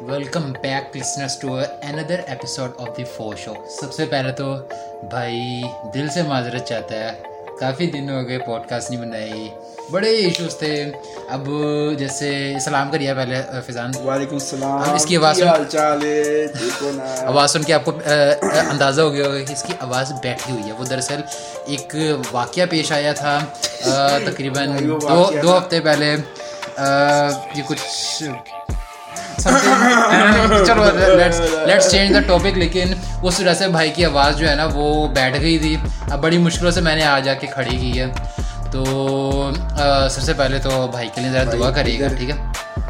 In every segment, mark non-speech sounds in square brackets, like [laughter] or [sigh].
Welcome back listeners to another episode of the four show سب سے پہلے تو بھائی دل سے معذرت چاہتا ہے کافی دن ہو گئے پوڈ کاسٹ نہیں بنائی بڑے ایشوز تھے اب جیسے سلام کریے پہلے فضان وعلیکم السلام اب اس کی آواز آواز سن کے آپ کو اندازہ ہو گیا ہوگا کہ اس کی آواز بیٹھی ہوئی ہے وہ دراصل ایک واقعہ پیش آیا تھا تقریباً دو دو ہفتے پہلے یہ کچھ چلو لیٹس چینج دا ٹاپک لیکن اس وجہ سے بھائی کی آواز جو ہے نا وہ بیٹھ گئی تھی اب بڑی مشکلوں سے میں نے آ جا کے کھڑی کی ہے تو سب سے پہلے تو بھائی کے لیے ذرا دعا کریے گا ٹھیک ہے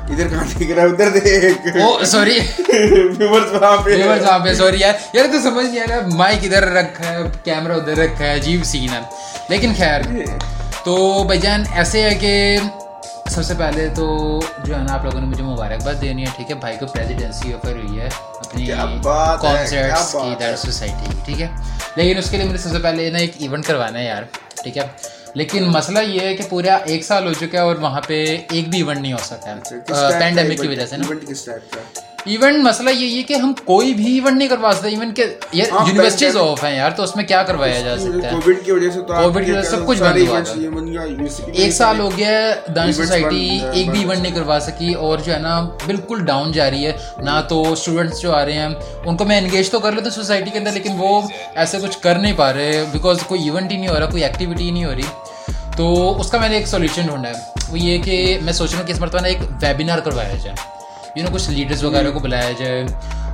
ادھر کہاں دیکھ رہا ہے ادھر دیکھ او سوری ویورز وہاں پہ ویورز وہاں پہ سوری یار یار تو سمجھ نہیں آ رہا مائک ادھر رکھا ہے کیمرہ ادھر رکھا ہے عجیب سین ہے لیکن خیر تو بھائی جان ایسے ہے کہ سب سے پہلے تو جو ہے نا آپ لوگوں نے مجھے مبارکباد دینی ہے ٹھیک ہے؟ بھائی کو پریزیڈنسی آفر ہوئی ہے اپنی کانسرٹس کی در سوسائٹی کی ٹھیک ہے؟ لیکن اس کے لیے مجھے سب سے پہلے نا ایک ایونٹ کروانا ہے یار ٹھیک ہے؟ لیکن مسئلہ یہ ہے کہ پورا ایک سال ہو چکا ہے اور وہاں پہ ایک بھی ایونٹ نہیں ہو سکا۔ ہے پینڈیمک کی وجہ سے نا۔ ایونٹ مسئلہ یہ ہے کہ ہم کوئی بھی ایونٹ نہیں کروا سکتے. ایون کہ یونیورسٹیز آف ہیں یار تو اس میں کیا کروایا جا سکتا ہے؟ کووڈ کی وجہ سے تو کووڈ کی وجہ سے سب کچھ بند ہوا ایک سال ہو گیا ہے دانش سوسائٹی ایک بھی ایونٹ نہیں کروا سکی اور جو ہے نا بالکل ڈاؤن جا رہی ہے۔ نہ تو اسٹوڈنٹس جو آ رہے ہیں ان کو میں انگیج تو کر لیتا سوسائٹی کے اندر لیکن وہ ایسے کچھ کر نہیں پا رہے بیکاز کوئی ایونٹ ہی نہیں ہو رہا کوئی ایکٹیویٹی ہی نہیں ہو رہی۔ تو اس کا میں نے ایک سولیوشن ڈھونڈا ہے۔ وہ یہ کہ میں سوچ رہا ہوں کہ اس مرتبہ نا ایک ویبینار کروایا جائے۔ یو نو کچھ لیڈرس وغیرہ کو بلایا جائے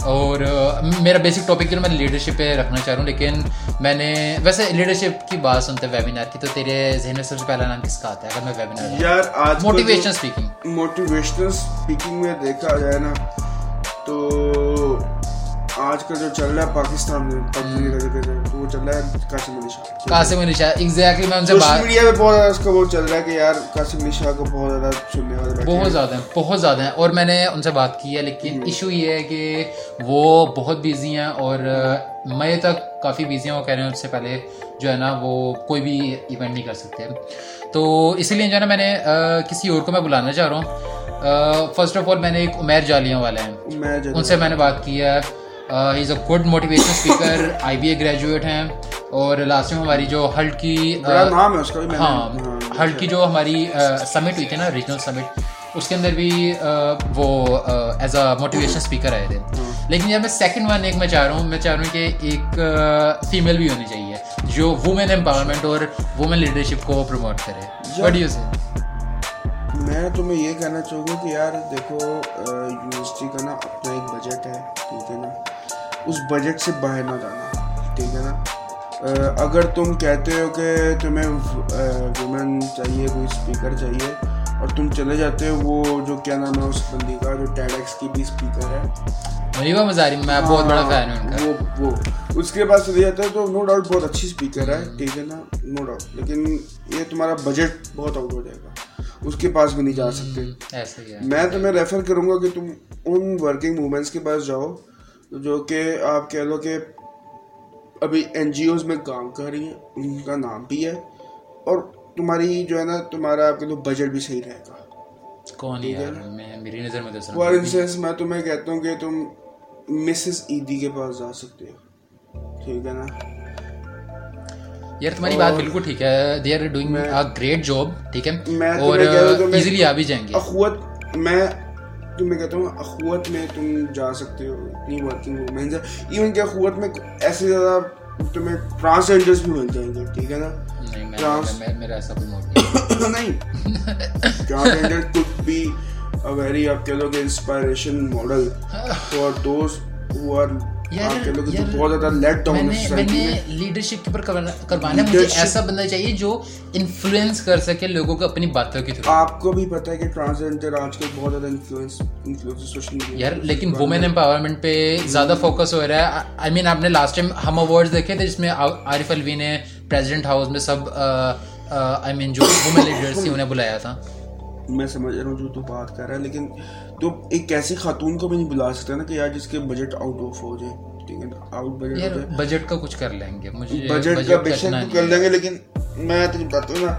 اور میرا بیسک ٹاپک جو میں لیڈرشپ پہ رکھنا چاہ رہا ہوں لیکن میں نے ویسے لیڈرشپ کی بات سنتے ویبینار کی تو تیرے ذہن میں سب سے پہلا نام کس کا آتا ہے؟ اگر میں ویبینار یار آج موٹیویشن اسپیکنگ موٹیویشنل اسپیکنگ میں دیکھا جائے نا تو آج کا جو چل رہا ہے پاکستان میں پبجی تو وہ چل رہا ہے قاسم علی شاہ۔ قاسم علی شاہ ایگزیکٹلی میں ان سے بات میڈیا پہ بہت زیادہ اس کا وہ چل رہا ہے کہ یار قاسم علی شاہ کو بہت زیادہ سننے والے بہت زیادہ ہیں بہت زیادہ ہیں۔ اور میں نے ان سے بات کی ہے لیکن ایشو یہ ہے کہ وہ بہت بیزی ہیں اور میں تک کافی بیزی ہیں۔ وہ کہہ رہے ہیں اس سے پہلے جو ہے نا وہ کوئی بھی ایونٹ نہیں کر سکتے۔ تو اسی لیے جو ہے نا میں نے کسی اور کو میں بلانا چاہ رہا ہوں۔ فرسٹ آف آل میں نے ایک عمیر جالیاں والا ہیں۔ جو ان سے میں نے بات کی ہے۔ Is a good motivation speaker I B A graduate ہیں اور لاسٹ میں ہماری جو ہلٹ کی بڑا نام ہے اس کا بھی میں نے ہاں ہلٹ کی جو ہماری سمٹ ہوئی تھی نا ریجنل سمٹ اس کے اندر بھی وہ ایز اے موٹیویشن اسپیکر آئے تھے۔ لیکن یار میں سیکنڈ ون ایک میں چاہ رہا ہوں میں چاہ رہا ہوں کہ ایک فیمیل بھی ہونی چاہیے جو وومین امپاورمنٹ اور وومن لیڈرشپ کو پروموٹ کرے۔ وٹ یو سے میں تمہیں یہ کہنا چاہوں گا کہ یار دیکھو یونیورسٹی کا نا اپنا ایک بجٹ ہے ٹھیک ہے نا؟ اس بجٹ سے باہر نہ جانا ٹھیک ہے نا؟ اگر تم کہتے ہو کہ تمہیں وومن چاہیے کوئی اسپیکر چاہیے اور تم چلے جاتے ہو وہ جو کیا نام ہے اس بندی کا جو ٹیڈ ایکس کی بھی اسپیکر ہے۔ مریبا مزاری میں بہت بڑا فین ہوں ان کا۔ وہ وہ۔ اس کے پاس چلے جاتا ہے تو نو ڈاؤٹ بہت اچھی اسپیکر ہے ٹھیک ہے نا؟ نو ڈاؤٹ لیکن یہ تمہارا بجٹ بہت آؤٹ ہو جائے گا۔ اس کے پاس بھی نہیں جا سکتے۔ میں تمہیں ریفر کروں گا کہ تم ان ورکنگ وومنس کے پاس جاؤ۔ جو کہ آپ کہہ لو کہ ابھی این جی اوز میں کام کر رہی ہیں ان کا نام بھی ہے اور تمہاری جو ہے نا تمہارا آپ کہہ لو بجٹ بھی صحیح رہے گا۔ کون یار میں میری نظر میں تو فار انسٹنس میں تمہیں کہتا ہوں کہ تم مسز ایدی کے پاس جا سکتے ہو۔ ٹھیک ہے نا؟ یار تمہاری بات بالکل ٹھیک ہے۔ They are doing great job ٹھیک ہے؟ اور ایزیلی آ بھی جائیں گے۔ اخوت میں تمہیں کہتا ہوں اخوت میں تم جا سکتے ہو اتنی ورکنگ وومنس ہے ایون کہ اخوت میں ایسے زیادہ تمہیں ٹرانسجینڈرس بھی مل جائیں گے ٹھیک ہے نا؟ نہیں میں- میں ٹرانسجینڈر [coughs] very آپ کہہ لو کہ inspiration model for those who are leadership کے اوپر کروانا ہے مجھے ایسا بندہ چاہیے جو انفلوئنس کر سکے لوگوں کو اپنی باتوں کے تھرو آپ کو بھی پتا ہے کہ ٹرانسجینڈر آج کل بہت زیادہ انفلوئنس انفلوئنس سوشل میڈیا یار لیکن وومن امپاورمنٹ پہ زیادہ فوکس ہو رہا ہے۔ آئی مین آپ نے لاسٹ ٹائم ہم اوارڈ دیکھے تھے جس میں عارف الوی نے پریزیڈنٹ ہاؤس میں سب آئی مین جو وومن لیڈرس تھی انہیں بلایا تھا۔ میں سمجھ رہا ہوں جو تو بات کر رہا ہے لیکن تو ایک ایسی خاتون کو بھی نہیں بلا سکتا نا کہ یار جس کے بجٹ آؤٹ آف ہو جائے ٹھیک ہے آؤٹ بجٹ بجٹ کا کچھ کر لیں گے بجٹ کا بے شک کر لیں گے لیکن میں تجھے بتاتا ہوں نا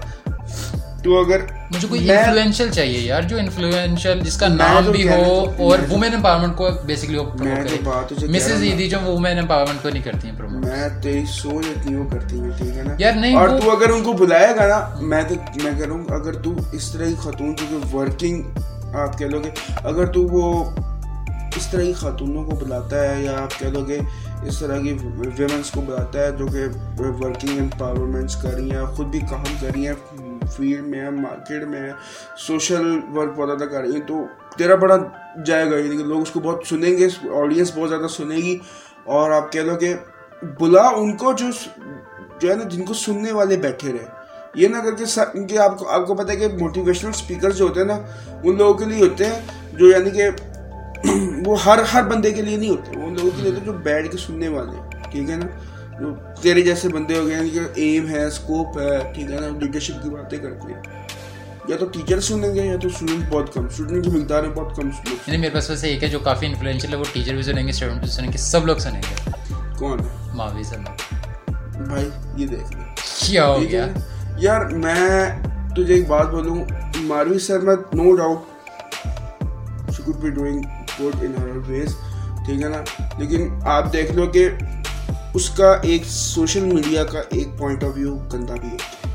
تو اگر مجھے کوئی انفلوئنشل چاہیے یار جو انفلوئنشل جس کا نام بھی ہو اور وومن امپاورمنٹ کو بیسکلی وہ پروموٹ کرے۔ مسز ایدی جو وومن امپاورمنٹ کو نہیں کرتی ہیں پروموٹ میں تیری سوچ اتنی وہ کرتی ٹھیک ہے نا؟ یار نہیں اور تو اگر ان کو بلائے گا نا میں تو میں کروں اگر تو اس طرح کی خاتون جو کہ ورکنگ آپ کہہ لو گے، اگر تو وہ اس طرح کی خاتونوں کو بلاتا ہے یا آپ کہہ لو گے اس طرح کی ویمنس کو بلاتا ہے جو کہ ورکنگ امپاورمنٹس کر رہی ہیں، خود بھی کام کر رہی ہیں فیلڈ میں ہے مارکیٹ میں ہے سوشل ورک بہت زیادہ کر رہی ہیں، تو تیرا بڑا جائے گا یعنی کہ لوگ اس کو بہت سنیں گے آڈینس بہت زیادہ سنے گی، اور آپ کہہ لو کہ بلا ان کو جو جو ہے نا، جن کو سننے والے بیٹھے رہے۔ یہ نہ کر کے کہ آپ کو آپ کو پتہ ہے کہ موٹیویشنل اسپیکر جو ہوتے ہیں نا ان لوگوں کے لیے ہوتے ہیں جو یعنی کہ [clears throat] وہ ہر ہر بندے کے لیے نہیں ہوتے وہ ان لوگوں کے لیے ہوتے جو بیٹھ کے سننے والے ٹھیک ہے نا؟ جو تیرے جیسے بندے ہو گئے ہیں کہ ایم ہے اسکوپ ہے ٹھیک ہے نا؟ لیڈرشپ کی باتیں کرتے ہیں۔ یا تو ٹیچر سنیں گے یا تو اسٹوڈنٹ بہت کم اسٹوڈنٹ کی مقدار ہے بہت کم یعنی میرے پاس ویسے ایک ہے جو کافی انفلوئنشل ہے وہ ٹیچر بھی سنیں گے اسٹوڈنٹ بھی سنیں گے سب لوگ سنیں گے۔ کون؟ ہے ماوی سرما بھائی یہ دیکھ لیں۔ کیا ہو گیا؟ یار میں تجھے ایک بات بولوں Marvi Sirmed no doubt she could be doing good in her ways ٹھیک ہے نا؟ لیکن آپ دیکھ لو کہ اس کا ایک سوشل میڈیا کا ایک پوائنٹ آف ویو گندا بھی ہے۔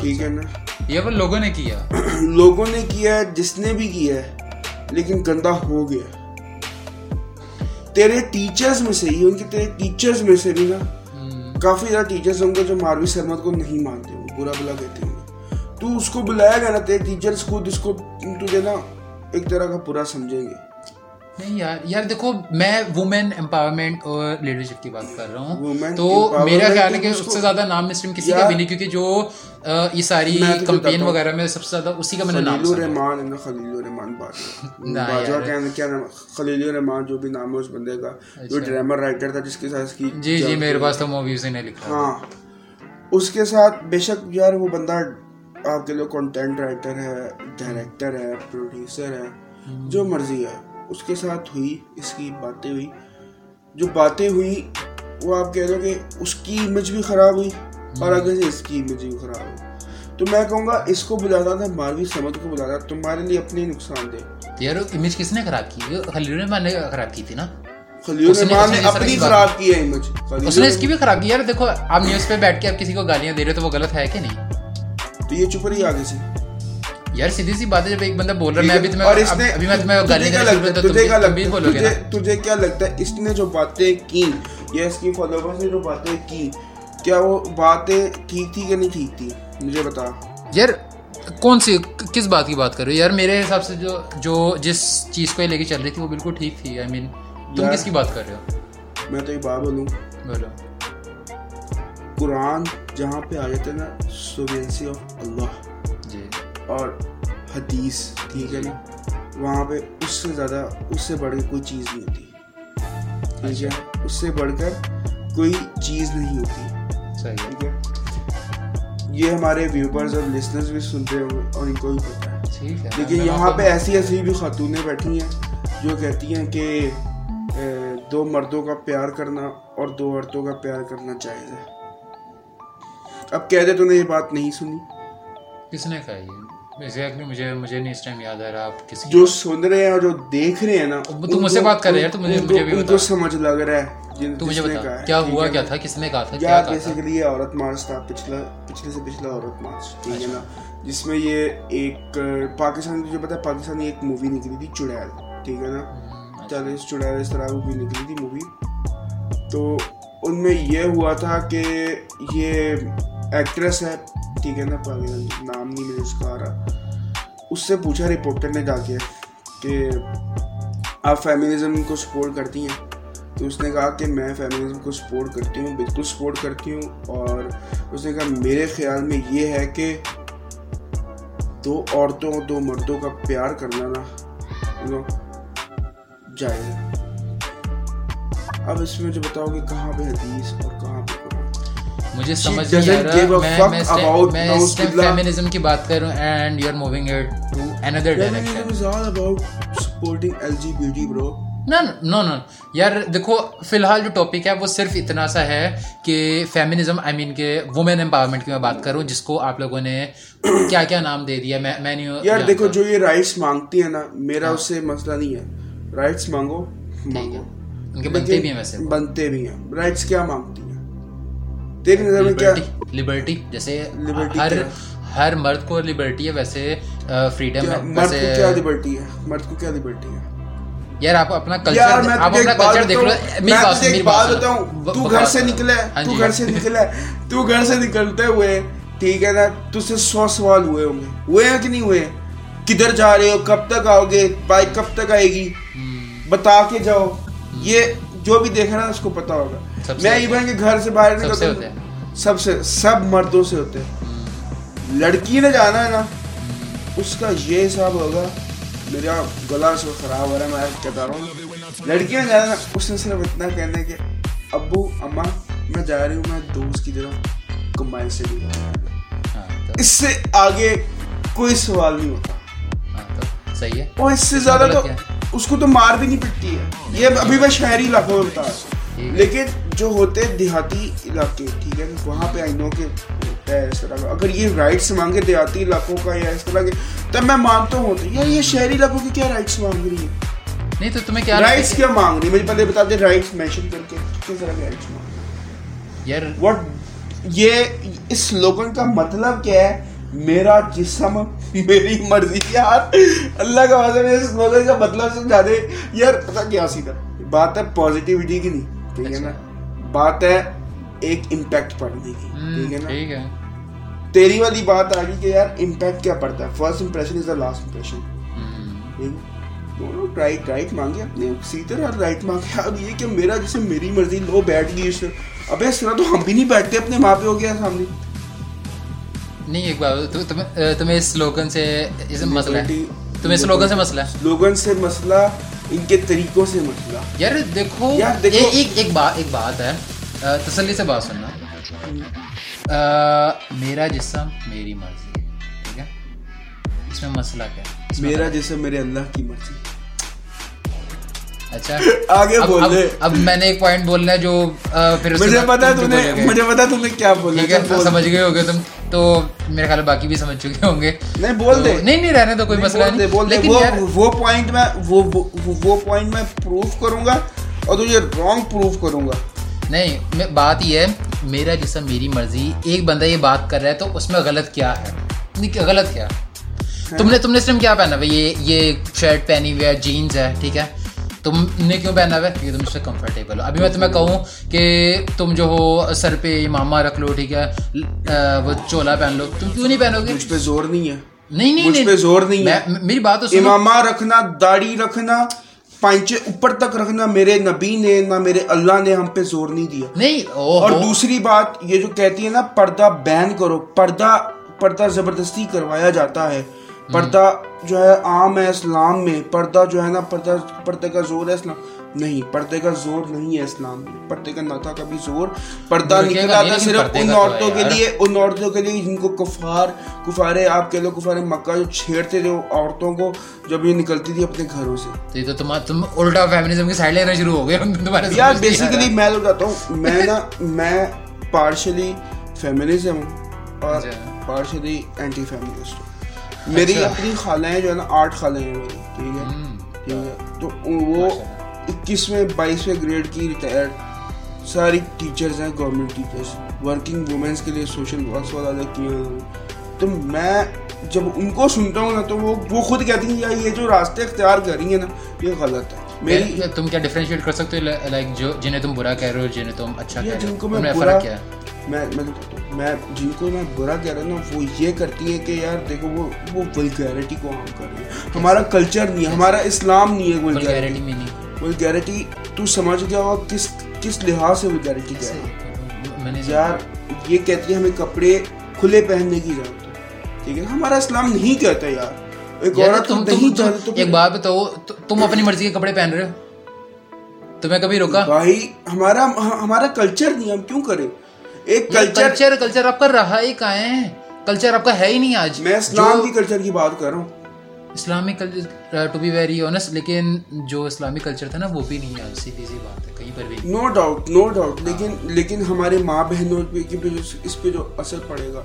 ٹھیک ہے نا؟ یہ وہ لوگوں نے کیا۔ [clears throat] لوگوں نے کیا ہے جس نے بھی کیا ہے لیکن گندا ہو گیا۔ تیرے ٹیچرز میں سے ہی ان کے تیرے ٹیچرز میں سے بھی نا کافی زیادہ ٹیچرز ہوں گے جو ماروی سرمت کو نہیں مانتے۔ برا بلا کہتے ہوں تو اس کو بلایا گیا نا تیرے ٹیچرز کو جس کو تجھے نا ایک طرح کا برا سمجھیں گے۔ نہیں یار یار دیکھو میں وومین امپاورمنٹ اور لیڈرشپ کی بات کر رہا ہوں۔ تو میرا خیال ہے کہ اس سے زیادہ نام مسلم کسی کا بھی نہیں کیونکہ جو یہ ساری کمپین وغیرہ میں سب سے زیادہ اسی کا میں نے نام خلیل الرحمان ہے خلیل الرحمان باجوہ۔ کیا خلیل الرحمان جو بھی نام ہے اس بندے کا جو ڈرامر رائٹر تھا جس کے ساتھ اس کی جی جی میرے پاس تو موویز نے لکھا۔ ہاں۔ اس کے ساتھ بے شک یار وہ بندہ آپ کے لوگ کنٹینٹ رائٹر ہے ڈائریکٹر ہے پروڈیوسر ہے جو مرضی ہے۔ اس کے ساتھ ہوئی اس کی باتیں ہوئی۔ جو باتیں ہوئی وہ آپ کہہ دو کہ اس کی امیج بھی خراب ہوئی اور آگے سے اس کی امیج بھی خراب ہوئی۔ تو میں کہوں گا اس کو بلاتا تھا ماروی سمت کو بلاتا تمہارے لیے اپنے نقصان دے یار امیج کس نے خراب کی؟ خلیل نے خراب کی تھی نا؟ خلیل الرحمان نے اپنی خراب کی ہے امیج اس نے اس کی بھی خراب کی یار دیکھو آپ نیوز پہ بیٹھ کے آپ کسی کو گالیاں دے رہے تو وہ غلط ہے کہ نہیں؟ تو یہ چپ رہی آگے سے۔ یار سیدھی سی بات ہے جب ایک بندہ بول رہا ہے میں ابھی تمہیں اور اس نے ابھی میں تمہیں گالی تجھے کیا لگتا ہے تجھے کیا لگتا ہے؟ اس نے جو باتیں کی یا اس کی فالوورز نے جو باتیں کی کیا وہ باتیں ٹھیک تھی کہ نہیں ٹھیک تھی؟ مجھے بتا۔ یار کون سی کس بات کی بات کر رہے ہو؟ یار میرے حساب سے جو جو جس چیز کو لے کے چل رہی تھی وہ بالکل ٹھیک تھی۔ آئی مین تم کس کی بات کر رہے ہو؟ میں تو ایک بات بولوں۔ بولو۔ قرآن جہاں پہ آ جاتے نا سوینسی آف اللہ۔ اور حدیث ٹھیک ہے نا؟ وہاں پہ اس سے زیادہ اس سے بڑھ کے کوئی چیز نہیں ہوتی۔ ٹھیک ہے؟ اچھا۔ اس سے بڑھ کر کوئی چیز نہیں ہوتی۔ ٹھیک ہے؟ یہ ہمارے ویورز اور لسنرز بھی سنتے ہوں اور ان کو بھی پتا ہے۔ لیکن یہاں پہ ایسی ایسی بھی خاتونیں بیٹھی ہیں جو کہتی ہیں کہ دو مردوں کا پیار کرنا اور دو عورتوں کا پیار کرنا جائز ہے۔ اب کہہ دے تو نے یہ بات نہیں سنی۔ کس نے کہا یہ؟ مجھے مجھے نہیں اس ٹائم یاد آ رہا۔ آپ کسی جو سن رہے ہیں اور جو دیکھ رہے ہیں نا تو مجھ سے بات کر رہے ہیں تو مجھے مجھے بھی بتا۔ سمجھ لگ رہا ہے تو مجھے بتا۔ کیا ہوا؟ کیا تھا؟ کس نے کہا تھا؟ کیا بیسیکلی یہ عورت مارچ تھا؟ پچھلا پچھلے سے پچھلا عورت مارچ۔ ٹھیک ہے نا۔ جس میں یہ ایک پاکستان جو پتا ہے پاکستانی ایک مووی نکلی تھی چڑیل۔ ٹھیک ہے نا۔ چالیس چڑیل طرح مووی نکلی تھی مووی تو ان میں یہ ہوا تھا کہ یہ ایکٹریس ہے، ٹھیک ہے نا نام نہیں مجھے اس کا آ رہا۔ اس سے پوچھا رپورٹر نے جا کے کہ آپ فیمنزم کو سپورٹ کرتی ہیں۔ تو اس نے کہا کہ میں فیمنزم کو سپورٹ کرتی ہوں، بالکل سپورٹ کرتی ہوں۔ اور اس نے کہا میرے خیال میں یہ ہے کہ دو عورتوں دو مردوں کا پیار کرنا نا جائز اب اس میں جو بتاؤ کہ کہاں پہ حدیث اور کہاں پہ مجھے سمجھ نہیں آ رہا۔ میں اس ٹائم کی بات کر رہا ہوں and you are moving it to another direction is all about supporting L G B T bro نہ نو نو یار دیکھو فی الحال جو ٹاپک ہے وہ صرف اتنا سا ہے کہ فیمنزم آئی مین کہ وومین امپاورمنٹ کی میں بات کروں جس کو آپ لوگوں نے کیا کیا نام دے دیا۔ میں میں نہیں یار دیکھو جو یہ رائٹس مانگتی ہیں نا میرا اس سے مسئلہ نہیں ہے۔ رائٹس مانگو؟ مانگو. بنتے بھی ہیں ویسے بنتے بھی ہیں. رائٹس کیا مانگتی ہیں؟ تیری نظر میں کیا لبرٹی جیسے ہر ہر مرد کو لبرٹی ہے ویسے فریڈم ہے. مرد کو کیا لبرٹی ہے؟ مرد کو کیا لبرٹی ہے؟ یار آپ اپنا کلچر آپ اپنا کلچر دیکھ لو میری بات میری بات بتاؤں تو گھر سے نکلا ہے ہاں تو جی۔ گھر سے نکلا ہے تو گھر سے نکلتے ہوئے ٹھیک ہے نا تو سے سو سوال ہوئے ہوں گے۔ ہوئے ہیں کہ نہیں ہوئے؟ کدھر جا رہے ہو کب تک آؤ گے؟ بائک کب تک آئے گی؟ بتا کے جاؤ۔ یہ جو بھی دیکھ رہا ہے اس کو پتا ہوگا۔ میں ایون کے گھر سے باہر نکلتا سب سے سب مردوں سے ہوتے ہیں۔ لڑکی نے جانا ہے نا اس کا یہ حساب ہوگا میرا گلا سے خراب ہو رہا ہے میں کہتا رہا ہوں۔ لڑکیاں جا رہا اس نے صرف اتنا کہنا ہے کہ ابو اما میں جا رہی ہوں میں دوست کی طرف کمبائن سے بھی ہاں، اس سے آگے کوئی سوال نہیں ہوتا۔ صحیح ہے۔ اور اس سے زیادہ تو اس کو تو مار بھی نہیں پٹتی ہے۔ یہ ابھی میں شہری علاقوں میں بتا لیکن جو ہوتے دیہاتی علاقے ٹھیک ہے وہاں پہ آئینوں کے ہے اس طرح کا۔ اگر یہ رائٹس مانگے دیہاتی علاقوں کا یا اس طرح کے تب میں مانتا ہوں۔ یار یہ شہری علاقوں کے کیا رائٹس مانگ رہی ہے نہیں تو تمہیں کیا رائٹس کیا مانگ رہی مجھے پہلے بتا دے رائٹس مینشن کر کے کس طرح کے رائٹس مانگ یار وٹ یہ اس سلوگن کا مطلب کیا ہے؟ میرا جسم میری مرضی یار۔ اللہ کا واسطہ اس سلوگن کا مطلب سمجھا دے۔ یار پتہ کیا سیدھا؟ بات ہے پازیٹیوٹی کی نہیں ٹھیک ہے نا؟ اچھا۔ بات ہے ایک امپیکٹ پڑنے کی ٹھیک ہے تیری والی بات آ گئی کہ یار امپیکٹ کیا پڑتا ہے۔ First impression is the last impression right right مانگے اپنے۔ سیدھے اور رائٹ مانگے اب یہ کہ میرا جیسے میری مرضی لو بیٹھ گئی اس اب اس طرح تو ہم بھی نہیں بیٹھتے اپنے ماں پہ ہو گیا سامنے۔ نہیں ایک بات تمہیں اس سلوگن سے مسئلہ ہے؟ تمہیں سلوگن سے مسئلہ ہے؟ سلوگن سے مسئلہ ان کے طریقوں سے مسئلہ۔ یار دیکھو ایک ایک بات ایک بات ہے۔ تسلی سے بات سننا۔ میرا جسم میری مرضی ٹھیک ہے؟ اس میں مسئلہ کیا میرا جسم میرے اللہ کی مرضی اچھا۔ آگے بول دے اب میں نے ایک پوائنٹ بولنا ہے جو پھر مجھے پتا تم نے مجھے پتا تم نے کیا بولنا ٹھیک ہے سمجھ گئے ہوگے تم تو میرے خیال باقی بھی سمجھ چکے ہوں گے۔ نہیں بول دے۔ نہیں نہیں رہنے تو کوئی مسئلہ نہیں۔ لیکن وہ پوائنٹ میں وہ پوائنٹ میں پروف کروں گا اور تجھے رانگ پروف کروں گا۔ نہیں بات یہ ہے میرا جسم میری مرضی ایک بندہ یہ بات کر رہا ہے تو اس میں غلط کیا ہے؟ غلط کیا؟ تم نے تم نے صرف کیا پہنا؟ یہ یہ شرٹ پہنی ہوئی ہے جینس ہے ٹھیک ہے؟ تم نے کیوں پہنا ہوا ہے؟ کیونکہ تم اس سے کمفرٹیبل ہو۔ ابھی میں تمہیں کہوں کہ تم جو ہو سر پہ امامہ رکھ لو ٹھیک ہے؟ وہ چولا پہن لو۔ تم کیوں نہیں پہنو گے؟ مجھ پہ زور نہیں ہے۔ نہیں نہیں پہ زور نہیں ہے۔ میری بات امامہ رکھنا داڑھی رکھنا پانچے اوپر تک رکھنا میرے نبی نے نہ میرے اللہ نے ہم پہ زور نہیں دیا۔ نہیں اور دوسری بات یہ جو کہتی ہے نا پردہ بین کرو۔ پردہ پردہ زبردستی کروایا جاتا ہے۔ پردہ جو ہے عام ہے اسلام میں پردہ جو ہے نا پردہ پردے کا زور ہے اسلام۔ نہیں پردے کا زور نہیں ہے اسلام میں۔ پردے کا نہ تھا کبھی زور۔ پردہ نکلا تھا صرف ان عورتوں کے لیے ان عورتوں کے لیے جن کو کفار کفارے آپ کہہ لو کفار مکہ جو چھیڑتے تھے عورتوں کو جب یہ نکلتی تھی اپنے گھروں سے۔ تو تم تم الٹا فیمنزم کی سائڈ لینا شروع ہو گئے تمہارے یار بیسیکلی میں بتاتا ہوں میں نا میں پارشلی فیمنزم ہوں اور پارشلی اینٹی فیمنسٹ ہوں۔ میری اپنی خالیں جو ہے نا آٹھ خالیں ہیں۔ میری ٹھیک ہے؟ ٹھیک ہے۔ تو وہ اکیسویں بائیسویں گریڈ کی ریٹائرڈ ساری ٹیچرز ہیں گورنمنٹ ٹیچرز ورکنگ وومینس کے لیے سوشل ورکس والا کیے ہیں۔ تو میں جب ان کو سنتا ہوں نا تو وہ وہ خود کہتی ہیں یا یہ جو راستے اختیار کر رہی ہیں نا یہ غلط ہے۔ میری تم کیا ڈیفرینشیٹ کر سکتے ہو؟ لائک جو جنہیں تم برا کہہ رہے ہو جنہیں تم اچھا کہہ رہے ہو۔ جن کو میں برا میں میں جن کو میں برا کہہ رہا ہوں نا وہ یہ کرتی ہیں کہ یار دیکھو وہ وہ ولگیرٹی کو عام کر رہی ہیں ہمارا کلچر نہیں ہے ہمارا اسلام نہیں ہے ولگیرٹی میں نہیں۔ ولگیرٹی تو سمجھ گیا ہوا کس کس لحاظ سے ولگیرٹی کیا ہے یار یہ کہتی ہے ہمیں کپڑے کھلے پہننے کی ضرورت ہے۔ ٹھیک ہے؟ ہمارا اسلام نہیں کہتا یار۔ ایک عورت تم نہیں چاہتے تو ایک بات بتاؤ تم اپنی مرضی کے کپڑے پہن رہے ہو؟ تمہیں کبھی روکا؟ بھائی ہمارا ہمارا کلچر نہیں ہم کیوں کریں؟ ایک کلچر کلچر آپ کا رہا ہی کہاں ہے؟ کلچر آپ کا ہے ہی نہیں آج. میں اسلام کی کلچر کی بات کر رہا ہوں۔ اسلامی culture to be very honest لیکن جو اسلامی کلچر تھا نا وہ بھی نہیں ہے سیدھی سی بات ہے کہیں پر بھی نو ڈاؤٹ نو ڈاؤٹ لیکن لیکن ہمارے ماں بہنوں پہ اس پہ جو اثر پڑے گا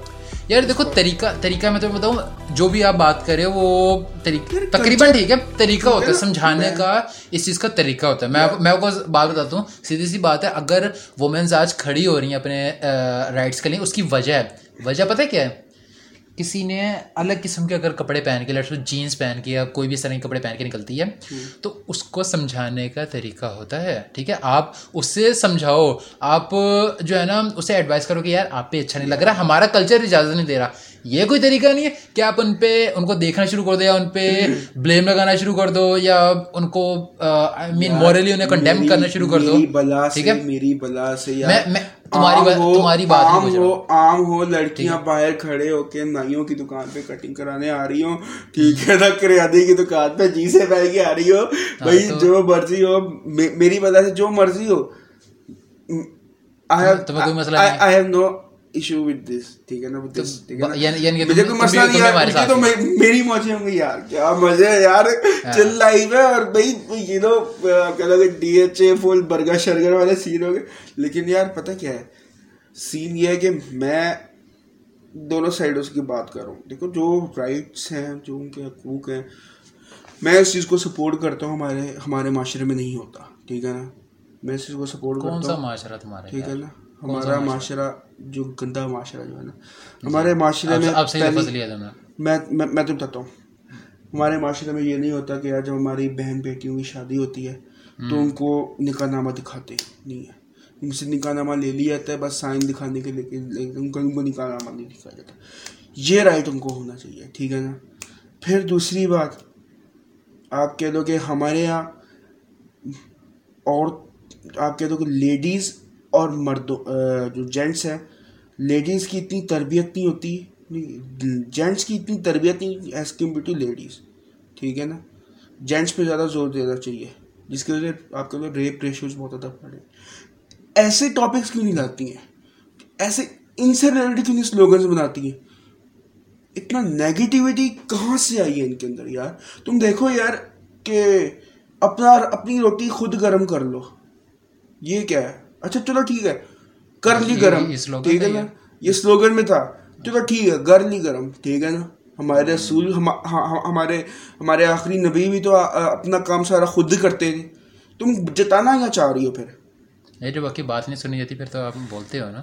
یار دیکھو طریقہ طریقہ میں تو بتاؤں جو بھی آپ بات کرے وہ تقریباً ٹھیک ہے طریقہ ہوتا ہے سمجھانے کا اس چیز کا طریقہ ہوتا ہے میں میں کو بات بتاتا ہوں سیدھی سی بات ہے اگر وومینس آج کھڑی ہو رہی ہیں اپنے رائٹس کے لیے اس کی وجہ ہے وجہ پتہ کیا ہے کسی نے الگ قسم کے اگر کپڑے پہن کے لڑکے جینس پہن کے یا کوئی بھی اس طرح کے کپڑے پہن کے نکلتی ہے تو اس کو سمجھانے کا طریقہ ہوتا ہے ٹھیک ہے؟ آپ اس سے سمجھاؤ آپ جو ہے نا اسے ایڈوائز کرو کہ یار آپ پہ اچھا نہیں لگ رہا ہمارا کلچر اجازت نہیں دے رہا۔ یہ کوئی طریقہ نہیں ہے کہ آپ ان پہ ان کو دیکھنا شروع کر دو یا ان پہ بلیم لگانا شروع کر دو یا ان کو مین مورلی انہیں کنڈیم کرنا شروع کر دو۔ ٹھیک ہے؟ میری بلا سے تمہاری بات ہو عام ہو لڑکیاں باہر کھڑے ہو کے نائیوں کی دکان پہ کٹنگ کرانے آ رہی ہوں۔ ٹھیک ہے نا کریادی کی دکان پہ جی سے پہ کے آ رہی ہو بھائی جو مرضی ہو میری وجہ سے جو مرضی ہو۔ I have no issue with this ٹھیک ہے نا یعنی مجھے کوئی مسئلہ نہیں یار تو میری موجیں ہوں گی یار کیا مزے ہے یار چل لائف ہے اور بھائی نو کہ D H A full burger شرگر والے سین ہو گئے لیکن یار پتہ کیا ہے سین یہ ہے کہ میں دونوں سائڈوں کی بات کر رہا ہوں دیکھو جو رائٹس ہیں جو ان کے حقوق ہیں میں اس چیز کو سپورٹ کرتا ہوں ہمارے ہمارے معاشرے میں نہیں ہوتا ٹھیک ہے نا میں اس چیز کو سپورٹ کرتا ہوں معاشرہ تمہارا ٹھیک ہے نا ہمارا معاشرہ جو گندا معاشرہ جو ہے نا۔ جی۔ ہمارے معاشرے میں میں۔ میں تو بتاتا ہوں۔ ہمارے معاشرے میں یہ نہیں ہوتا کہ جب ہماری بہن بیٹیوں کی شادی ہوتی ہے تو ان کو نکاح نامہ دکھاتے نہیں ہے ان سے نکاح نامہ لے لیا جاتا ہے بس سائن دکھانے کے لیکن ان کو نکاح نامہ نہیں دکھایا جاتا۔ یہ رائٹ ان کو ہونا چاہیے ٹھیک ہے نا؟ پھر دوسری بات آپ کہہ دو کہ ہمارے یہاں اور آپ کہہ دو کہ لیڈیز اور مردوں جو جینٹس ہیں لیڈیز کی اتنی تربیت نہیں ہوتی جینٹس کی اتنی تربیت نہیں ایز کمپیئر ٹو لیڈیز، ٹھیک ہے نا؟ جینٹس پہ زیادہ زور دینا چاہیے، جس کی وجہ سے آپ کے ریپ ریشوز بہت زیادہ پڑے ایسے ٹاپکس کیوں نہیں لاتی ہیں؟ ایسے ان سے ریلیٹڈ کیوں نہیں سلوگنس بناتی ہیں؟ اتنا نیگیٹیوٹی کہاں سے آئی ہے ان کے اندر یار؟ تم دیکھو یار کہ اپنا اپنی روٹی خود گرم کر لو، یہ کیا ہے؟ اچھا چلو ٹھیک ہے کر لی گرم ٹھیک ہے نا یہ سلوگن میں تھا چلو ٹھیک ہے کر لی گرم ٹھیک ہے نا ہمارے رسول ہمارے ہمارے آخری نبی بھی تو اپنا کام سارا خود کرتے تھے تم جتانا یا چاہ رہی ہو پھر یہ جو باقی بات نہیں سنی جاتی پھر تو آپ بولتے ہو نا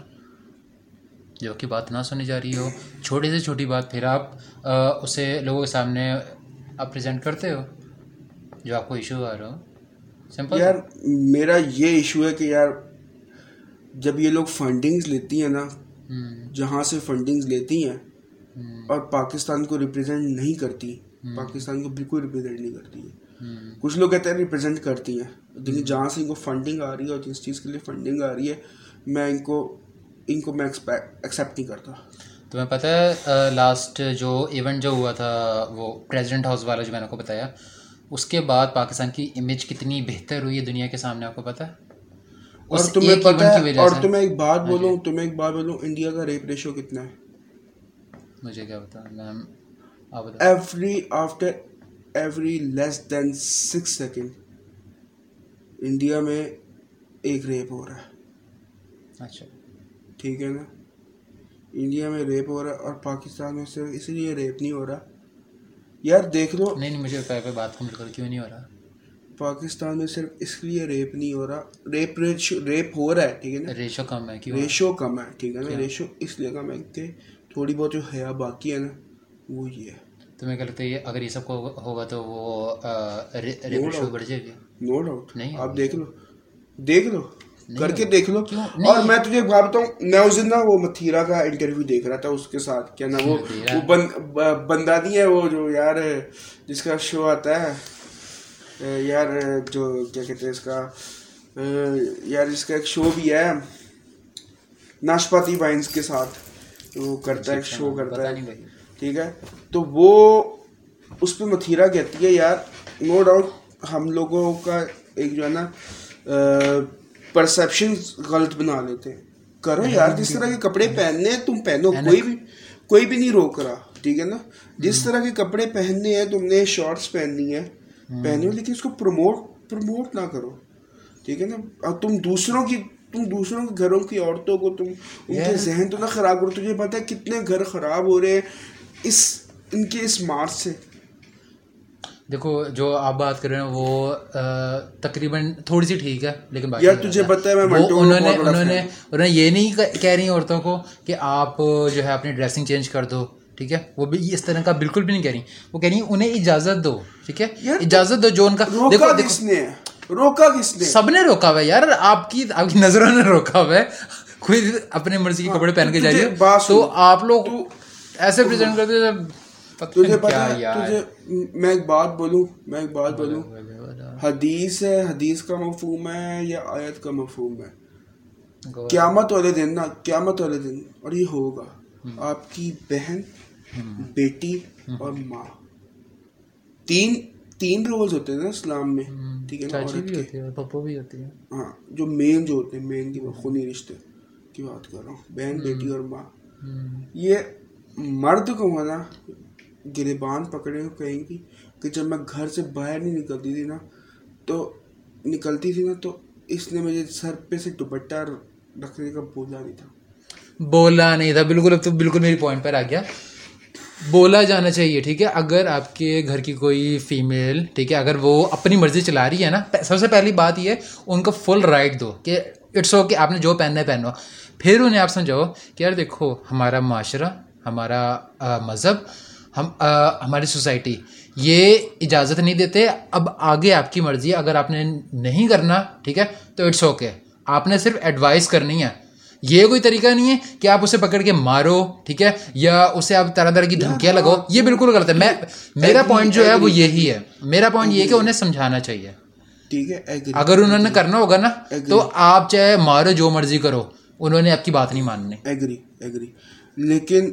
جو باقی بات نہ سنی جا رہی ہو چھوٹی سے چھوٹی بات پھر آپ اسے لوگوں کے سامنے آپ پریزنٹ کرتے ہو جو آپ کو ایشو آ رہا ہو سمپل یار میرا یہ ایشو ہے کہ یار جب یہ لوگ فنڈنگز لیتی ہیں نا جہاں سے فنڈنگز لیتی ہیں اور پاکستان کو ریپرزینٹ نہیں کرتی پاکستان کو بالکل ریپرزینٹ نہیں کرتی ہے کچھ لوگ کہتے ہیں ریپرزینٹ کرتی ہیں لیکن جہاں سے ان کو فنڈنگ آ رہی ہے اور جس چیز کے لیے فنڈنگ آ رہی ہے میں ان کو ان کو میں ایکسیپٹ نہیں کرتا۔ تمہیں پتہ ہے لاسٹ جو ایونٹ جو ہوا تھا وہ پریزیڈنٹ ہاؤس والا جو میں نے کو بتایا اس کے بعد پاکستان کی امیج کتنی بہتر ہوئی ہے دنیا کے سامنے آپ کو پتہ ہے؟ اور تمہیں پتا اور تمہیں ایک بات ہاں بولوں جی۔ تمہیں ایک بات بولوں انڈیا کا ریپ ریشو کتنا ہے؟ مجھے کیا بتا every after every less than six second India میں ایک ریپ ہو رہا ہے۔ اچھا۔ ٹھیک ہے نا؟ انڈیا میں ریپ ہو رہا ہے اور پاکستان میں صرف اس لیے ریپ نہیں ہو رہا۔ یار دیکھ لو۔ نہیں نہیں مجھے بات کیوں نہیں ہو رہا؟ پاکستان میں صرف اس لیے ریپ نہیں ہو رہا ریپ ریپ ہو رہا ہے ٹھیک ہے نا؟ ریشو کم ہے ریشو کم ہے ٹھیک ہے نا؟ ریشو اس لیے کم ہے کہ تھوڑی بہت جو حیا باقی ہے نا وہ یہ ہے۔ تمہیں کیا لگتا ہے اگر یہ سب کو ہوگا تو وہ ریشو بڑھ جائے گی۔ نو ڈاؤٹ نہیں آپ دیکھ لو دیکھ لو کر کے دیکھ لو۔ اور میں تجھے میں اس دن نا وہ متھیرا کا انٹرویو دیکھ رہا تھا اس کے ساتھ کیا نا وہ بندہ نہیں ہے وہ جو یار جس کا شو آتا ہے۔ یار جو کیا کہتے ہیں اس کا؟ یار اس کا ایک شو بھی ہے ناشپاتی وائنس کے ساتھ۔ وہ کرتا ہے شو کرتا ہے۔ ٹھیک ہے؟ تو وہ اس پہ متھیرا کہتی ہے یار نو ڈاؤٹ ہم لوگوں کا ایک جو ہے نا پرسیپشن غلط بنا لیتے۔ کرو یار جس طرح کے کپڑے پہننے تم پہنو کوئی بھی کوئی بھی نہیں روک رہا ٹھیک ہے نا؟ جس طرح کے کپڑے پہننے ہیں تم نے شارٹس پہننی ہے پہنی ہو لیکن اس کو پروموٹ پروموٹ نہ کرو۔ ٹھیک ہے نا؟ اور تم دوسروں کی تم دوسروں کے گھروں کی عورتوں کو تم ان کے ذہن تو نہ خراب کرو۔ تجھے پتہ ہے کتنے گھر خراب ہو رہے ہیں اس ان کے اس مارچ سے۔ دیکھو جو آپ بات کر رہے ہیں وہ تقریباً تھوڑی سی ٹھیک ہے لیکن یار تجھے پتہ ہے میں انہوں نے انہوں نے انہوں نے یہ نہیں کہہ رہی عورتوں کو کہ آپ جو ہے اپنی ڈریسنگ چینج کر دو۔ ٹھیک ہے؟ وہ بھی اس طرح کا بالکل بھی نہیں کہہ رہی۔ وہ کہہ رہی انہیں اجازت دو ٹھیک ہے؟ اجازت دو جو ان کا دیکھو کس نے؟ روکا کس نے؟ سب نے روکا ہوا ہے یار آپ کی آپ کی نظروں نے روکا ہوا ہے۔ کوئی اپنے مرضی کے کپڑے پہن کے جا رہی ہے۔ تو آپ لوگ ایسے پریزنٹ کرتے تجھے پتا تجھے میں ایک بات بولوں میں ایک بات بولوں۔ حدیث ہے حدیث کا مفہوم ہے یا آیت کا مفہوم ہے؟ قیامت والے دن نا قیامت والے دن اور یہ ہوگا۔ آپ کی بہن بیٹی اور ماں۔ تین تین رولز ہوتے ہیں نا اسلام میں۔ ٹھیک ہے ہاں جو مین جو ہوتے ہیں مین کی خونی رشتے کی بات کر رہا ہوں۔ بہن بیٹی اور ماں۔ یہ مرد کو ہونا گریبان پکڑے ہو کہیں گی کہ جب میں گھر سے باہر نہیں نکلتی تھی نا تو نکلتی تھی نا تو اس نے مجھے سر پہ سے دوپٹہ رکھنے کا بولا نہیں تھا۔ بولا نہیں تھا۔ بالکل اب تو بالکل میری پوائنٹ پر آ گیا۔ بولا جانا چاہیے، ٹھیک ہے؟ اگر آپ کے گھر کی کوئی فیمیل ٹھیک ہے؟ اگر وہ اپنی مرضی چلا رہی ہے نا سب سے پہلی بات یہ، ان کو فل رائٹ دو کہ اٹس او کہ آپ نے جو پہننا ہے پہنو۔ پھر انہیں آپ سمجھاؤ کہ یار دیکھو، ہمارا معاشرہ، ہمارا مذہب، ہم ہماری سوسائٹی یہ اجازت نہیں دیتے۔ اب آگے آپ کی مرضی ہے اگر آپ نے نہیں کرنا، ٹھیک ہے؟ تو اٹس اوکے آپ نے صرف ایڈوائز کرنی ہے۔ یہ کوئی طریقہ نہیں ہے کہ آپ اسے پکڑ کے مارو ٹھیک ہے؟ یا اسے آپ طرح طرح کی دھمکیاں لگاؤ۔ یہ بالکل غلط ہے۔ میں میرا پوائنٹ جو ہے وہ یہی ہے۔ میرا پوائنٹ یہ کہ انہیں سمجھانا چاہیے۔ ٹھیک ہے اگر انہوں نے کرنا ہوگا نا تو آپ چاہے مارو جو مرضی کرو۔ انہوں نے آپ کی بات نہیں ماننی۔ ایگری ایگری لیکن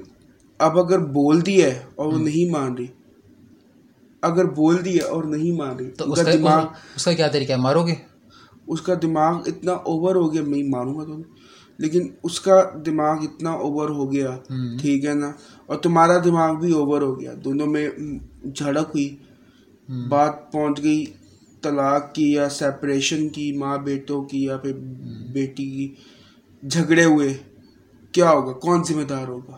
اب اگر بول دی ہے اور وہ نہیں مان رہی اگر بول دی ہے اور نہیں مان رہی تو اس کا دماغ اس کا کیا طریقہ ہے؟ مارو گے؟ اس کا دماغ اتنا اوور ہو گیا میں ماروں گا تو۔ لیکن اس کا دماغ اتنا اوور ہو گیا ٹھیک ہے نا؟ اور تمہارا دماغ بھی اوور ہو گیا۔ دونوں میں جھڑک ہوئی۔ بات پہنچ گئی طلاق کی یا سیپریشن کی ماں بیٹوں کی یا پھر بیٹی کی۔ جھگڑے ہوئے۔ کیا ہوگا؟ کون ذمہ دار ہوگا؟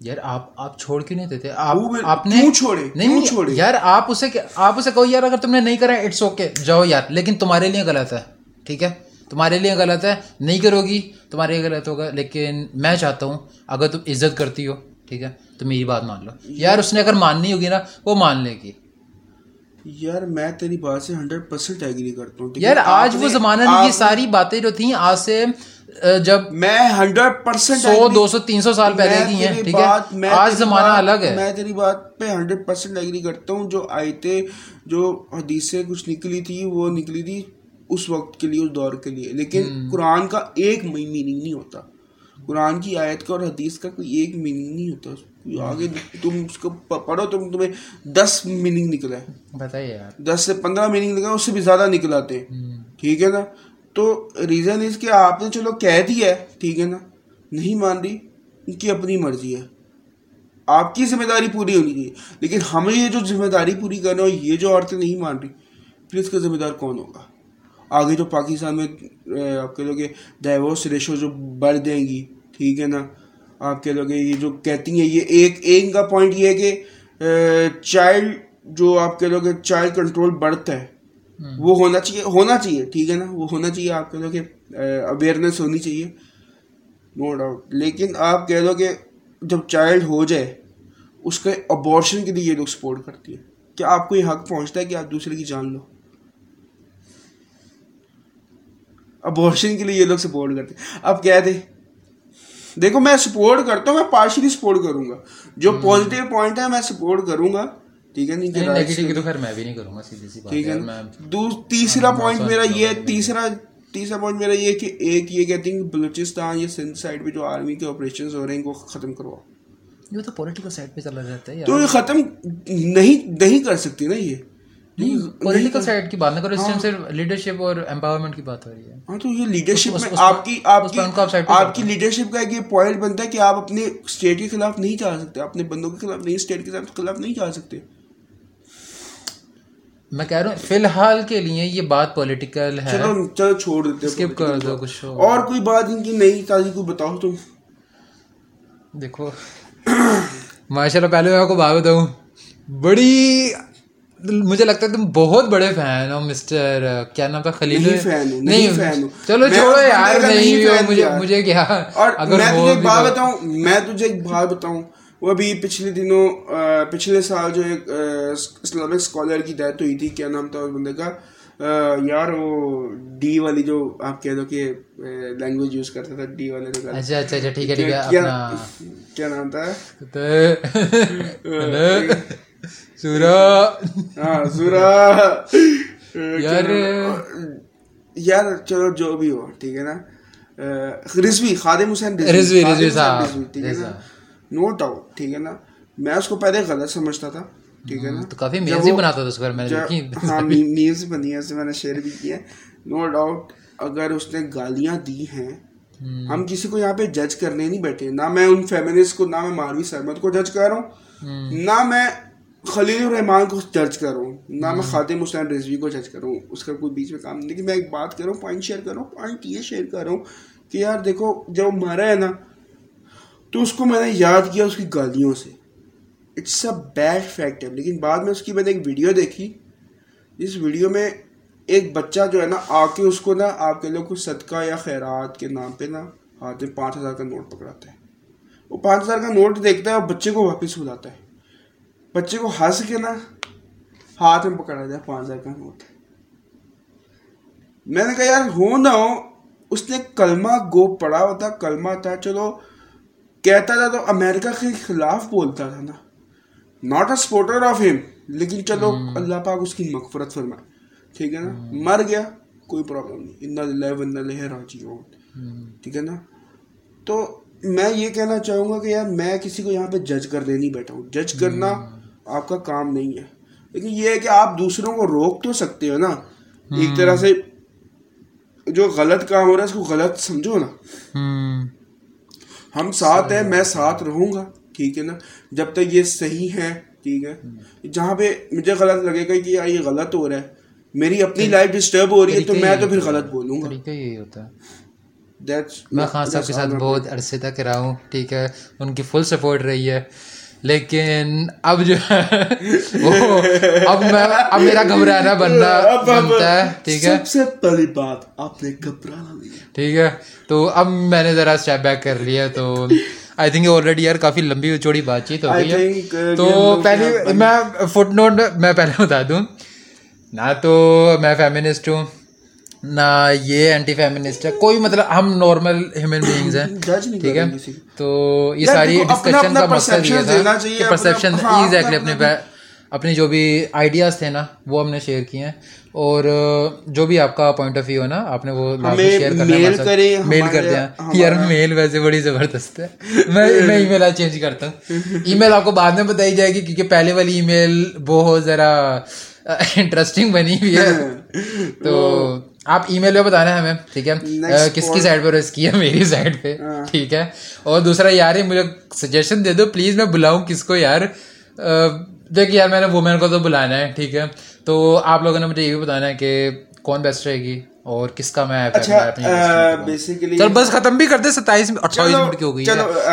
یار آپ آپ چھوڑ کیوں نہیں دیتے؟ آپ آپ نے چھوڑے؟ نہیں چھوڑے؟ یار آپ اسے آپ اسے کہو یار اگر تم نے نہیں کرا اٹس اوکے جاؤ یار لیکن تمہارے لیے غلط ہے۔ ٹھیک ہے؟ تمہارے لیے غلط ہے نہیں کرو گی تمہارے لیے غلط ہوگا لیکن میں چاہتا ہوں اگر تم عزت کرتی ہو ٹھیک ہے تو میری بات مان لو۔ یار اس نے اگر ماننی ہوگی نا وہ مان لے گی۔ یار میں تیری بات سے ہنڈریڈ پرسینٹ ایگری کرتا ہوں یار آج وہ زمانہ یہ ساری باتیں جو تھیں آج سے جب میں ہنڈریڈ پرسینٹ سو دو سو تین سو سال پہلے کی ہیں ٹھیک ہے؟ آج زمانہ الگ ہے۔ میں تیری بات پہ ہنڈریڈ پرسینٹ ایگری کرتا ہوں جو تھے جو حدیثیں کچھ نکلی تھی وہ نکلی تھی۔ اس وقت کے لیے اس دور کے لیے۔ لیکن قرآن کا ایک میننگ نہیں ہوتا۔ قرآن کی آیت کا اور حدیث کا کوئی ایک میننگ نہیں ہوتا۔ آگے تم اس کو پڑھو تم تمہیں دس میننگ نکلا ہے بتائیے دس سے پندرہ میننگ نکلا اس سے بھی زیادہ نکلاتے ہیں ٹھیک ہے نا؟ تو ریزن اس کہ آپ نے چلو کہہ دیا ہے ٹھیک ہے نا؟ نہیں مان رہی ان کی اپنی مرضی ہے۔ آپ کی ذمہ داری پوری ہونی چاہیے۔ لیکن ہمیں یہ جو ذمہ داری پوری کرنا ہو یہ جو عورتیں نہیں مان رہی پھر اس کا ذمہ دار کون ہوگا؟ آگے جو پاکستان میں آپ کہہ لو کہ ڈائیورس ریشو جو بڑھ دیں گی ٹھیک ہے نا؟ آپ کہہ لو کہ یہ جو کہتی ہیں یہ ایک ایک کا پوائنٹ یہ ہے کہ چائلڈ جو آپ کہہ لو کہ چائلڈ کنٹرول بڑھتا ہے وہ ہونا چاہیے ہونا چاہیے ٹھیک ہے نا؟ وہ ہونا چاہیے آپ کہہ لو کہ اویئرنیس ہونی چاہیے۔ نو ڈاؤٹ لیکن آپ کہہ لو کہ جب چائلڈ ہو جائے اس کے ابارشن کے لیے یہ لوگ سپورٹ کرتی ہے کیا آپ کو یہ حق پہنچتا ہے کہ آپ دوسرے کی جان لو؟ ابارشن کے لیے یہ لوگ سپورٹ کرتے ہیں۔ اب کہہ دیں دیکھو میں سپورٹ کرتا ہوں میں پارشلی سپورٹ کروں گا۔ جو پازیٹیو پوائنٹ ہے میں سپورٹ کروں گا۔ ٹھیک ہے تیسرا پوائنٹ میرا یہ تیسرا تیسرا پوائنٹ میرا یہ کہ ایک یہ کہتے ہیں بلوچستان یا سندھ سائڈ پہ جو آرمی کے آپریشن ہو رہے ہیں ان کو ختم کرواؤ۔ یہ تو پولیٹیکل سائڈ پہ چلا جاتا ہے تو یہ ختم نہیں نہیں کر سکتی نا یہ۔ پولیٹیکل سائڈ کی بات نہ کرو اس ٹائم صرف لیڈرشپ اور امپاورمنٹ کی بات ہو رہی ہے۔ ہاں تو یہ لیڈرشپ میں آپ کی آپ کی آپ کی لیڈرشپ کا ایک یہ پوائنٹ بنتا ہے کہ آپ اپنے اسٹیٹ کے خلاف نہیں جا سکتے اپنے بندوں کے خلاف نہیں اسٹیٹ کے خلاف نہیں جا سکتے۔ میں کہہ رہا ہوں فی الحال کے لیے یہ بات پولیٹیکل ہے۔ چلو چلو چھوڑ دیتے اسکپ کر دو کچھ اور کوئی بات ان کی نئی تازی کو بتاؤ تم۔ دیکھو۔ ماشاء اللہ پہلے میں آپ کو بات بتاؤں۔ بڑی مجھے لگتا ہے تم بہت بڑے فین ہو مسٹر کیا نام تھا خلیل؟ نہیں چلو چھوڑو یار نہیں مجھے کیا۔ اگر میں تجھے ایک بات بتاؤں میں تجھے ایک بات بتاؤں۔ وہ ابھی پچھلے دنوں پچھلے سال جو ایک اسلامک اسکالر کی ڈیتھ ہوئی تھی کیا نام تھا اس بندے کا؟ یار وہ ڈی والی جو آپ کہہ دو کہ لینگویج یوز کرتا تھا ڈی والے اچھا اچھا اچھا ٹھیک ہے ٹھیک ہے کیا نام تھا؟ [laughs] [laughs] یار یار چلو جو بھی ہو ٹھیک ہے نا رضوی خادم حسین رضوی رضوی صاحب ٹھیک ہے نا نو ڈاؤٹ ٹھیک ہے نا میں اس کو پہلے غلط سمجھتا تھا ٹھیک ہے نا تو کافی میلز ہی بناتا تھا اس پر میں ہاں میلز بنی ہے میں نے شیئر بھی کیا نو ڈاؤٹ اگر اس نے گالیاں دی ہیں ہم کسی کو یہاں پہ جج کرنے نہیں بیٹھے نہ میں ان فیمنسٹ کو نہ میں ماروی سرمد کو جج کر رہا ہوں نہ میں خلیل الرحمان کو جج کر رہا ہوں نہ میں خاتم حسین رضوی کو جج کر رہا ہوں اس کا کوئی بیچ میں کام نہیں، لیکن میں ایک بات کر رہا ہوں پوائنٹ شیئر کر رہا ہوں پوائنٹ یہ شیئر کر رہا ہوں کہ یار دیکھو، جب مرا ہے نا، تو اس کو میں نے یاد کیا اس کی گالیوں سے۔ اٹس اے بیڈ فیکٹ ہے، لیکن بعد میں اس کی میں نے ایک ویڈیو دیکھی۔ جس ویڈیو میں ایک بچہ جو ہے نا آ کے اس کو نا، آپ کے لوگ کو صدقہ یا خیرات کے نام پہ نا، ہاتھ میں پانچ ہزار کا نوٹ پکڑاتا ہے۔ وہ پانچ ہزار کا نوٹ دیکھتا ہے اور بچے کو واپس ہو جاتا ہے۔ بچے کو ہنس کے نا ہاتھ میں پکڑا جائے پانچ ہزار کا نوٹ۔ میں نے کہا یار ہو نہ ہو اس نے کلمہ گو پڑا ہوا تھا کلمہ تھا چلو۔ کہتا تھا تو امریکہ کے خلاف بولتا تھا نا۔ ناٹ اے سپورٹر آف ہم لیکن چلو اللہ پاک اس کی مغفرت فرمائے۔ ٹھیک ہے نا؟ مر گیا کوئی پرابلم نہیں۔ ان لہ راجی ٹھیک ہے نا؟ تو میں یہ کہنا چاہوں گا کہ یار میں کسی کو یہاں پہ جج کرنے نہیں بیٹھا ہوں۔ جج کرنا آپ کا کام نہیں ہے۔ لیکن یہ ہے کہ آپ دوسروں کو روک تو سکتے ہو نا۔ ایک طرح سے جو غلط کام ہو رہا ہے اس کو غلط سمجھو نا۔ ہم ساتھ ہیں میں ساتھ رہوں گا ٹھیک ہے نا۔ جب تک یہ صحیح ہے ٹھیک ہے۔ جہاں پہ مجھے غلط لگے گا کہ یار یہ غلط ہو رہا ہے۔ میری اپنی لائف ڈسٹرب ہو رہی ہے تو میں تو پھر غلط بولوں گا۔ یہی ہوتا ہے۔ میں خان صاحب کے ساتھ بہت عرصے تک رہا ہوں ٹھیک ہے۔ ان کی فل سپورٹ رہی ہے۔ لیکن اب جو ہے اب میں اب میرا گھبرانا بننا بنتا ہے ٹھیک ہے؟ سب سے پہلی بات آپ نے گھبرانا نہیں ٹھیک ہے؟ تو اب میں نے ذرا اسٹیپ بیک کر لیا تو آئی تھنک آلریڈی یار کافی لمبی چوڑی بات چیت ہو گئی ہے۔ تو پہلی میں فٹ نوٹ میں پہلے بتا دوں۔ نہ تو میں فیمنسٹ ہوں۔ نہ یہ اینٹی فیمنسٹ ہے کوئی مطلب ہم نارمل ہیومن بینگز ہیں [coughs] ٹھیک ہے؟ تو یہ ساری ڈسکشن کا مقصد یہ تھا کہ پرسیپشن ایگزیکٹلی اپنے اپنی جو بھی آئیڈیاز تھے نا وہ ہم نے شیئر کیے ہیں۔ اور جو بھی آپ کا پوائنٹ آف ویو ہے نا آپ نے وہ شیئر کرنا میل کر دیا یار میل ویسے بڑی زبردست ہے۔ میں میں ای میل آج چینج کرتا ہوں۔ ای میل آپ کو بعد میں بتائی جائے گی کیونکہ پہلے والی ای میل بہت ذرا انٹرسٹنگ بنی ہوئی ہے۔ تو آپ ای میل پہ بتانا ہے ہمیں ٹھیک ہے؟ کس کی سائڈ پہ رس کی ہے؟ میری سائڈ پہ ٹھیک ہے؟ اور دوسرا یار مجھے سجیشن دے دو پلیز میں بلاؤں کس کو یار؟ دیکھ یار میں نے وومین کو تو بلانا ہے ٹھیک ہے؟ تو آپ لوگوں نے مجھے یہ بھی بتانا ہے کہ کون بیسٹ رہے گی اور کس کا میں چل بس ختم بھی کرتے ستائیس اٹھائیس منٹ کی ہو گئی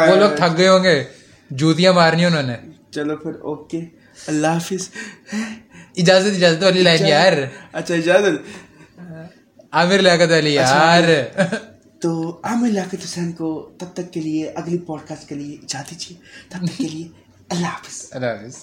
وہ لوگ تھک گئے ہوں گے جوتیاں مارنی انہوں نے۔ چلو پھر اوکے اللہ حافظ۔ اجازت اجازت والی لائن یار۔ اچھا اجازت۔ عامر لیاقت علی یار تو عامر لیاقت حسین کو تب تک کے لیے اگلی پوڈ کاسٹ کے لیے اجازت دیجیے تب تک کے لیے اللہ حافظ اللہ حافظ